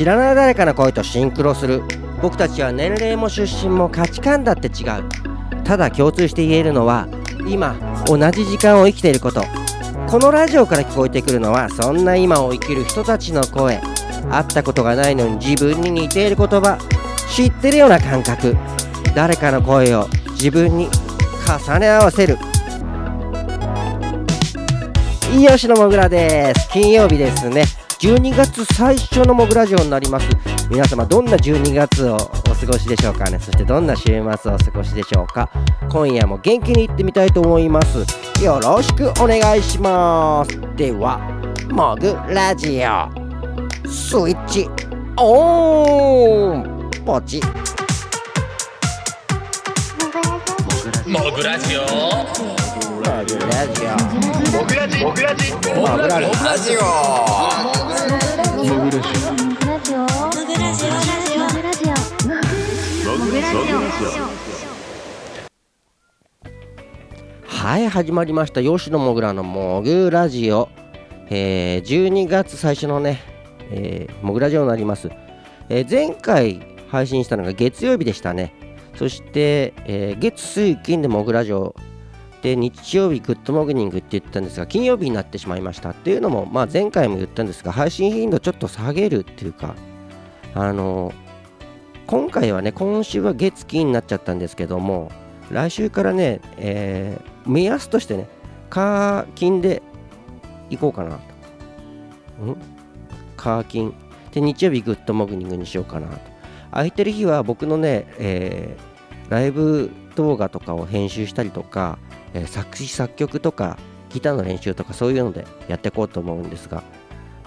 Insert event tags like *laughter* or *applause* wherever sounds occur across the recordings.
知らない誰かの声とシンクロする。僕たちは年齢も出身も価値観だって違う。ただ共通して言えるのは今同じ時間を生きていること。このラジオから聞こえてくるのはそんな今を生きる人たちの声。会ったことがないのに自分に似ている言葉。知ってるような感覚。誰かの声を自分に重ね合わせる。吉野もぐらです。金曜日ですね。12月最初のもぐラジオになります。皆様どんな12月をお過ごしでしょうかね？そしてどんな週末をお過ごしでしょうか？今夜も元気にいってみたいと思います。よろしくお願いします。ではもぐラジオ。スイッチオン！ポチ。もぐラジオラジオ。もぐラジもぐラジもぐラジオ。はい始まりました。吉野もぐらのもぐラジオ、えー、12月最初のね、えー、もぐラジオになります、えー前回配信したのが月曜日でしたね。そして、えー月水金でもぐラジオで日曜日グッドモーニングって言ったんですが金曜日になってしまいました。っていうのも、まあ、前回も言ったんですが配信頻度ちょっと下げるっていうかあの今回はね今週は月金になっちゃったんですけども来週からね、えー目安としてね火金で行こうかなと。ん？火金で日曜日グッドモーニングにしようかなと。空いてる日は僕のね、えーライブ動画とかを編集したりとか、え作詞作曲とかギターの練習とかそういうのでやっていこうと思うんですが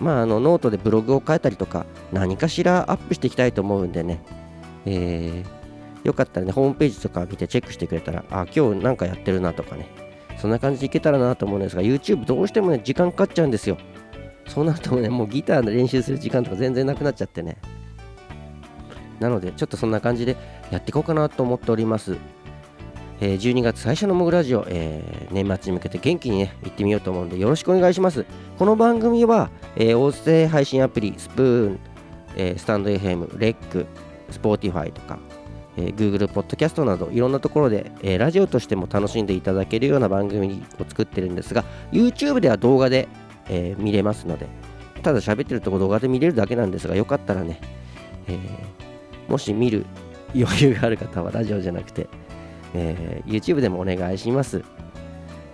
まああのノートでブログを書いたりとか何かしらアップしていきたいと思うんでね、えーよかったらねホームページとか見てチェックしてくれたらあ今日なんかやってるなとかね。そんな感じでいけたらなと思うんですが YouTube どうしてもね時間かかっちゃうんですよ。そうなるとねもうギターの練習する時間とか全然なくなっちゃってね。なのでちょっとそんな感じでやっていこうかなと思っております。えー12月最初のモグラジオ、えー年末に向けて元気にね行ってみようと思うんでよろしくお願いします。この番組は、えー音声配信アプリ Spoon、えースタンド FM レックスポーティファイとか、えー Google ポッドキャストなどいろんなところで、えーラジオとしても楽しんでいただけるような番組を作ってるんですが YouTube では動画で、えー見れますのでただ喋ってるとこ動画で見れるだけなんですがよかったらね、えもし見る余裕がある方はラジオじゃなくて、えー YouTube でもお願いします、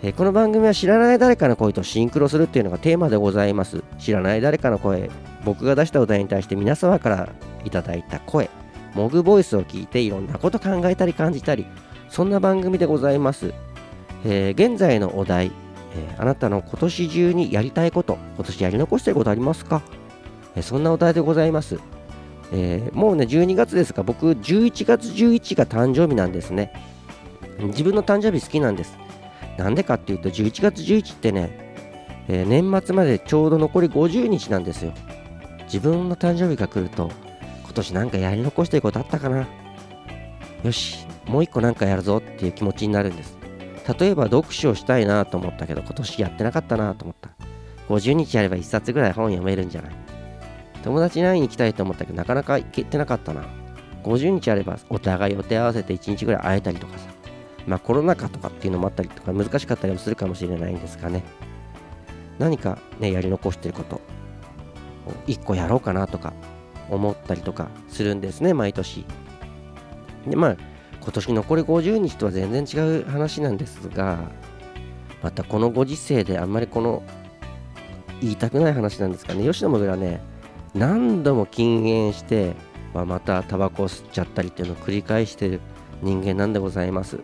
えーこの番組は知らない誰かの声とシンクロするっていうのがテーマでございます。知らない誰かの声僕が出した歌に対して皆様からいただいた声。モグボイスを聞いていろんなこと考えたり感じたりそんな番組でございます、えー現在のお題、えーあなたの今年中にやりたいこと今年やり残してることありますか、えーそんなお題でございます。えもうね12月ですが僕11月11が誕生日なんですね。自分の誕生日好きなんです。なんでかっていうと11月11ってね、えー年末までちょうど残り50日なんですよ。自分の誕生日が来ると今年なんかやり残してることあったかな。よしもう一個なんかやるぞっていう気持ちになるんです。例えば読書をしたいなと思ったけど今年やってなかったなと思った。50日やれば1冊ぐらい本読めるんじゃない。友達に会いに行きたいと思ったけどなかなか行けてなかったな。50日あればお互い予定合わせて1日ぐらい会えたりとかさ。まあコロナ禍とかっていうのもあったりとか難しかったりもするかもしれないんですがね。何かねやり残してることを1個やろうかなとか思ったりとかするんですね毎年。でまあ今年残り50日とは全然違う話なんですがまたこのご時世であんまりこの言いたくない話なんですがね。吉野もぐらね何度も禁煙して、まあ、またタバコを吸っちゃったりっていうのを繰り返してる人間なんでございます。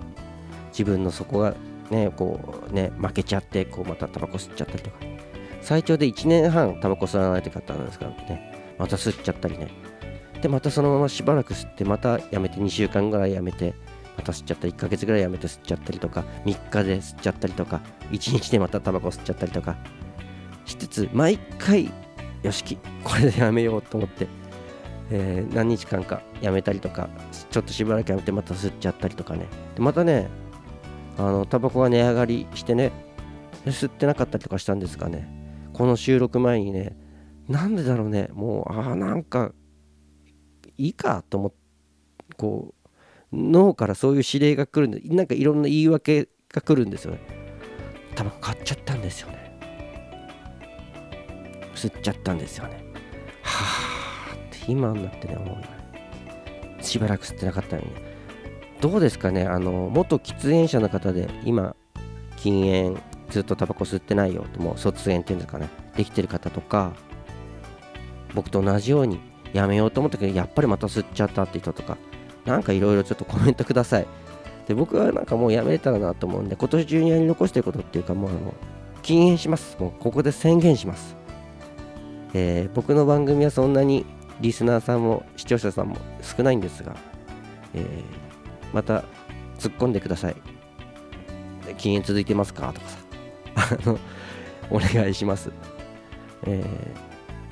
自分の底がねこうね負けちゃってこうまたタバコ吸っちゃったりとか。最長で1年半タバコ吸わないという方なんですからね。また吸っちゃったりね。でまたそのまましばらく吸ってまたやめて2週間ぐらいやめてまた吸っちゃったり1ヶ月ぐらいやめて吸っちゃったりとか3日で吸っちゃったりとか1日でまたタバコ吸っちゃったりとか。しつつ毎回よしきこれでやめようと思って、えー何日間かやめたりとかちょっとしばらくやめてまた吸っちゃったりとかね。でまたねあのタバコが値上がりしてね吸ってなかったりとかしたんですがね。この収録前にねなんでだろうね。もうあーなんかいいかと思ってこう脳からそういう指令が来るんでなんかいろんな言い訳が来るんですよね。タバコ買っちゃったんですよね。吸っちゃったんですよね。はあって今になってね思うしばらく吸ってなかったのにね。どうですかね？あの元喫煙者の方で今禁煙ずっとタバコ吸ってないよともう卒園っていうんですかね？できてる方とか僕と同じようにやめようと思ったけどやっぱりまた吸っちゃったって人とかなんかいろいろちょっとコメントください。で僕はなんかもうやめれたらなと思うんで今年中にやり残してることっていうかもうあの禁煙します。もうここで宣言します、えー、僕の番組はそんなにリスナーさんも視聴者さんも少ないんですが、えー、また突っ込んでください。禁煙続いてますか？とかさ。あのお願いします、え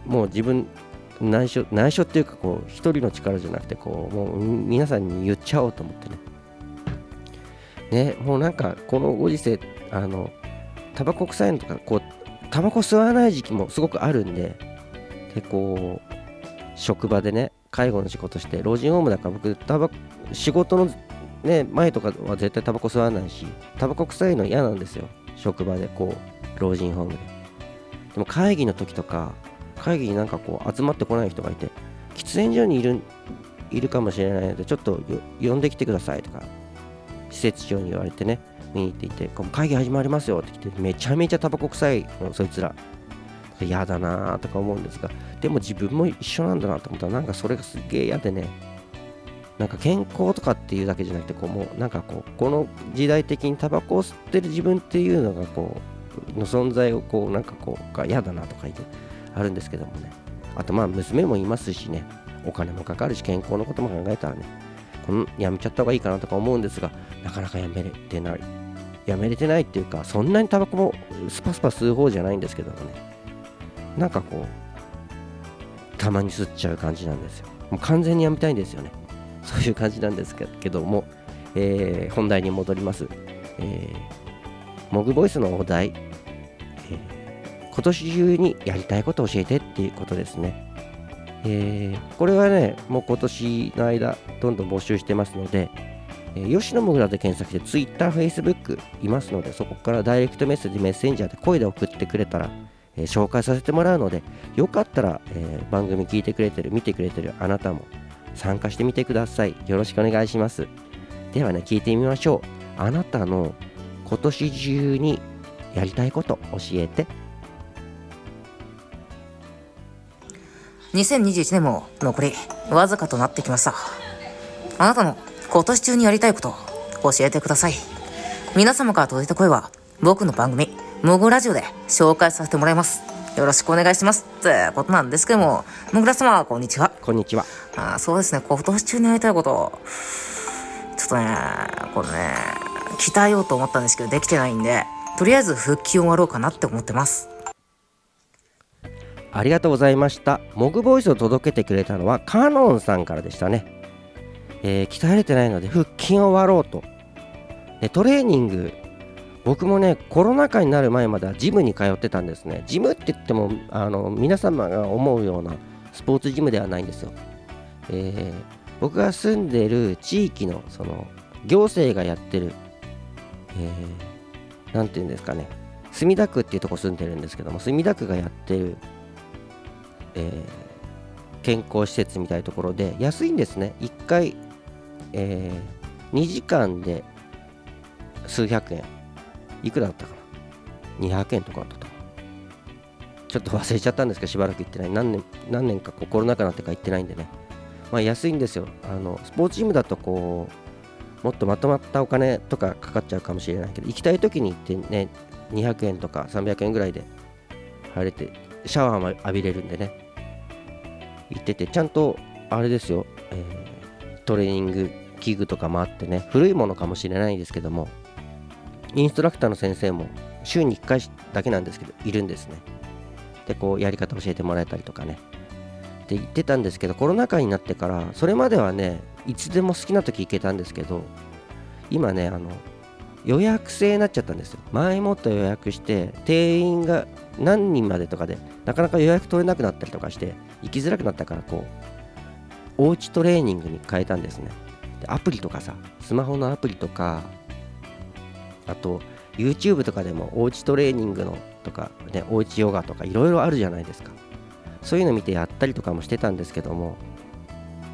ー、もう自分内緒内緒っていうかこう一人の力じゃなくてこうもう皆さんに言っちゃおうと思ってね。ねもうなんかこのご時世あのタバコ臭いのとかこうタバコ吸わない時期もすごくあるんででこう職場でね介護の仕事して老人ホームだから僕タバ仕事のね前とかは絶対タバコ吸わないしタバコ臭いの嫌なんですよ。職場でこう老人ホームで。でも会議の時とか会議になんかこう集まってこない人がいて喫煙所にいるいるかもしれないのでちょっと呼んできてくださいとか施設長に言われてね見に行っていて会議始まりますよって来てめちゃめちゃタバコ臭いのそいつら嫌だなとか思うんですがでも自分も一緒なんだなと思ったらなんかそれがすげえ嫌でね。なんか健康とかっていうだけじゃなくてこうもうなんかこうこの時代的にタバコを吸ってる自分っていうのがこうの存在をこうなんかこうが嫌だなとか言ってあるんですけどもね。あとまあ娘もいますしねお金もかかるし健康のことも考えたらねこのやめちゃった方がいいかなとか思うんですがなかなかやめれてないやめれてないっていうかそんなにタバコもスパスパ吸う方じゃないんですけどもね。なんかこうたまに吸っちゃう感じなんですよ。もう完全にやめたいんですよね。そういう感じなんですけども、えー、本題に戻ります、えー、モグボイスのお題、えー、今年中にやりたいこと教えてっていうことですね。えー、これはね、もう今年の間、どんどん募集してますので、えー、吉野もぐらで検索して Twitter、Facebook いますので、そこからダイレクトメッセージ、メッセンジャーで声で送ってくれたら、え、紹介させてもらうので、よかったら、えー、番組聞いてくれてる、見てくれてるあなたも参加してみてください。よろしくお願いします。ではね、聞いてみましょう。あなたの今年中にやりたいこと教えて。2021年も残りわずかとなってきました。あなたの今年中にやりたいこと教えてください。皆様から届いた声は僕の番組モグラジオで紹介させてもらいます。よろしくお願いします。ってことなんですけども、もぐら様、こんにちは。こんにちは。あそうですね、今年中にやりたいこと、ちょっとね、これね、鍛えようと思ったんですけど、できてないんで、とりあえず復帰を終わろうかなって思ってます。ありがとうございました。モグボイスを届けてくれたのはカノンさんからでしたね。えー、鍛えれてないので腹筋を割ろうと。でトレーニング僕もねコロナ禍になる前まではジムに通ってたんですねジムって言ってもあの皆様が思うようなスポーツジムではないんですよ、えー、僕が住んでる地域のその行政がやってる何、えー、て言うんですかね。墨田区っていうとこ住んでるんですけども墨田区がやってる、えー、健康施設みたいなところで安いんですね。1回、えー、2時間で数百円。いくらだったかな？200円とかだったと。ちょっと忘れちゃったんですけどしばらく行ってない。何年何年かコロナ禍になってから行ってないんでね。まあ安いんですよ。あのスポーツジムだとこうもっとまとまったお金とかかかっちゃうかもしれないけど行きたい時に行ってね200円とか300円ぐらいで入れてシャワーも浴びれるんでね。行っててちゃんとあれですよ、えー、トレーニング器具とかもあってね。古いものかもしれないんですけどもインストラクターの先生も週に1回だけなんですけどいるんですね。でこうやり方教えてもらえたりとかね。って言ってたんですけどコロナ禍になってからそれまではねいつでも好きな時行けたんですけど今ねあの予約制になっちゃったんですよ。前もっと予約して定員が何人までとかでなかなか予約取れなくなったりとかして行きづらくなったからこうおうちトレーニングに変えたんですね。でアプリとかさスマホのアプリとかあと YouTube とかでもおうちトレーニングのとかねおうちヨガとかいろいろあるじゃないですか。そういうの見てやったりとかもしてたんですけども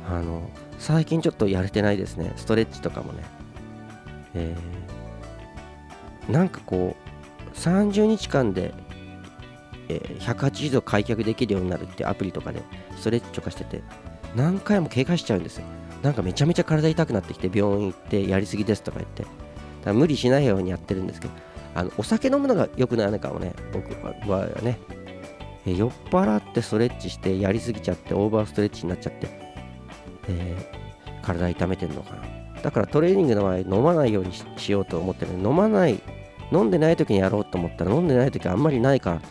あの最近ちょっとやれてないですね。ストレッチとかもね。えー、なんかこう30日間で、えー、180度開脚できるようになるってアプリとかでストレッチとかしてて何回も警戒しちゃうんですよ。なんかめちゃめちゃ体痛くなってきて病院行ってやりすぎですとか言って。だ無理しないようにやってるんですけどあのお酒飲むのが良くないのかもね。僕はね、酔っ払ってストレッチしてやりすぎちゃってオーバーストレッチになっちゃって、えー、体痛めてるのかな。だからトレーニングの場合飲まないようにしようと思ってる。飲まない飲んでない時にやろうと思ったら飲んでない時あんまりないから。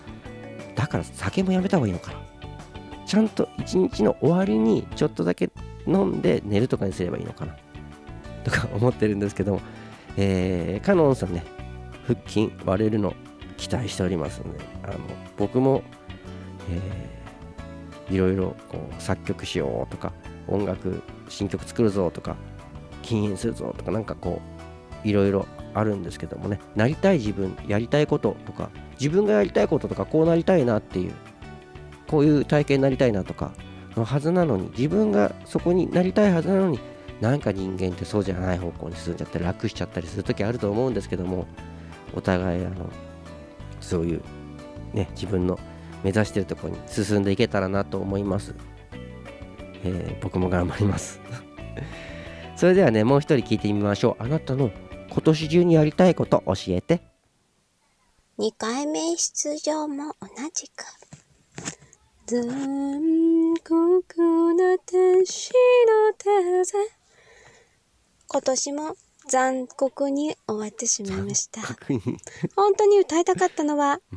だから酒もやめた方がいいのかな。ちゃんと一日の終わりにちょっとだけ飲んで寝るとかにすればいいのかな。とか思ってるんですけども、えー、カノンさんね腹筋割れるの期待しておりますのであの僕も、えー、いろいろこう作曲しようとか音楽新曲作るぞとか禁煙するぞとかなんかこういろいろあるんですけどもねなりたい自分やりたいこととか自分がやりたいこととかこうなりたいなっていうこういう体験になりたいなとかのはずなのに自分がそこになりたいはずなのになんか人間ってそうじゃない方向に進んじゃったり楽しちゃったりする時あると思うんですけどもお互いあのそういうね自分の目指してるところに進んでいけたらなと思います、えー、僕も頑張ります。*laughs* それではねもう一人聞いてみましょう。あなたの今年中にやりたいこと教えて。2回目出場も同じく。残酷な天使の手今年も残酷に終わってしまいました。本当に歌いたかったのは、お手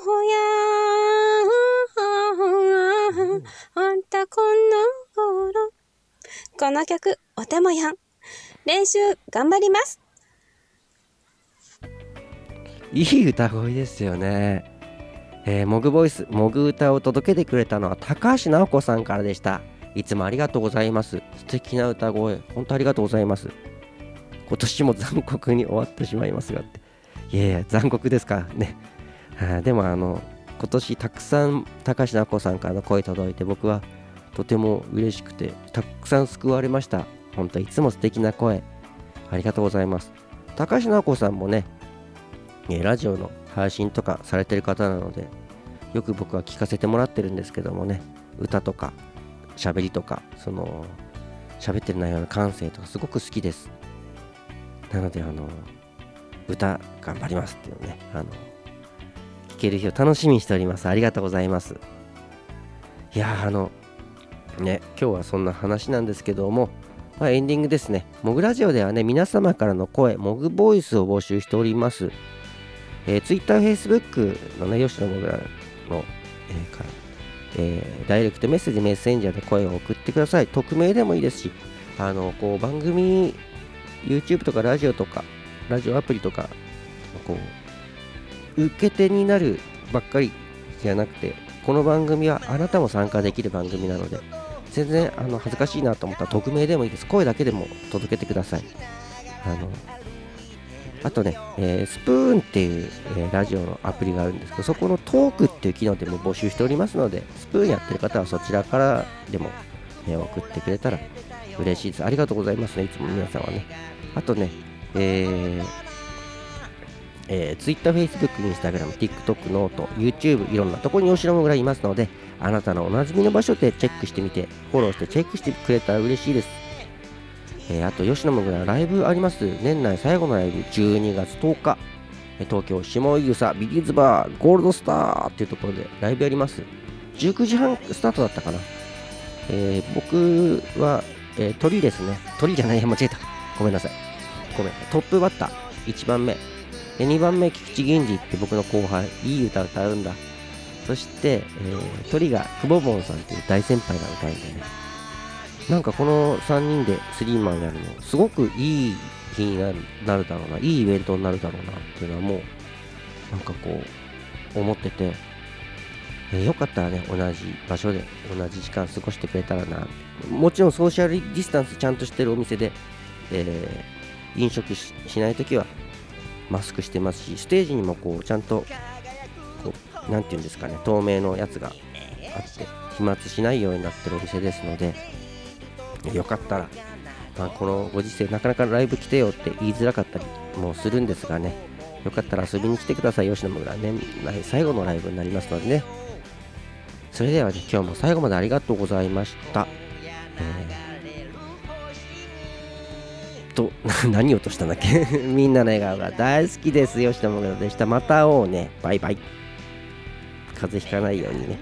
間ほやあんたこの頃。この曲、お手もやん。練習頑張ります。いい歌声ですよね。えー、モグボイス、モグ歌を届けてくれたのは高橋直子さんからでした。いつもありがとうございます。素敵な歌声、本当ありがとうございます。今年も残酷に終わってしまいますがって。いやいや、残酷ですかね。はあ、でも、あの、今年たくさん高橋直子さんからの声届いて、僕はとても嬉しくて、たくさん救われました。本当いつも素敵な声、ありがとうございます。高橋直子さんもね、ラジオの配信とかされてる方なのでよく僕は聞かせてもらってるんですけどもね歌とか喋りとかその喋ってる内容の感性とかすごく好きですなのであの歌頑張りますっていうねあの聞ける日を楽しみにしておりますありがとうございますいやあのね今日はそんな話なんですけどもまあ、エンディングですね。モグラジオではね、皆様からの声、モグボイスを募集しております。えー、Twitter、Facebook のね、吉野もぐらの、えー、から、えー、ダイレクトメッセージ、メッセンジャーで声を送ってください。匿名でもいいですし、あの、こう、番組、YouTube とかラジオとか、ラジオアプリとか、こう、受け手になるばっかりじゃなくて、この番組はあなたも参加できる番組なので、全然あの恥ずかしいなと思ったら匿名でもいいです。声だけでも届けてください。あのあとね、えー、スプーンっていう、えー、ラジオのアプリがあるんですけど、そこのトークっていう機能でも募集しておりますので、スプーンやってる方はそちらからでも、えー、送ってくれたら嬉しいです。ありがとうございますね、いつも皆さんはね。あとね、えーえー、Twitter、Facebook、Instagram、 TikTok、note、YouTube、いろんなところに吉野もぐらいますので、あなたのおなじみの場所でチェックしてみて、フォローしてチェックしてくれたら嬉しいです。えー、あと吉野もぐらライブあります。年内最後のライブ12月10日。東京下井草 Billy's Bar Gold Star っていうところでライブやります。19時半スタートだったかな、えー、僕は、えー、鳥ですね。鳥じゃない間違えた。ごめんなさい。ごめん。トップバッター。1番目。で2番目菊池銀次って僕の後輩。いい歌歌うんだ。そして、えー、鳥がくぼぼんさんっていう大先輩が歌うんでね。なんかこの3人でスリーマンやるの、すごくいい日になるなるだろうな、いいイベントになるだろうなっていうのはもう、なんかこう、思ってて、えーよかったらね同じ場所で同じ時間過ごしてくれたらな。もちろんソーシャルディスタンスちゃんとしてるお店で、えー飲食しないときはマスクしてますしステージにもこうちゃんとこうなんていうんですかね透明のやつがあって飛沫しないようになってるお店ですのでよかったら、まあ、このご時世なかなかライブ来てよって言いづらかったりもするんですがねよかったら遊びに来てください。吉野もぐら年内最後のライブになりますのでね。それではね今日も最後までありがとうございました、えーと *laughs* 何をとしたんだっけ？*laughs* みんなの笑顔が大好きです。吉野もぐらでした。また会おうね。バイバイ。風邪ひかないようにね。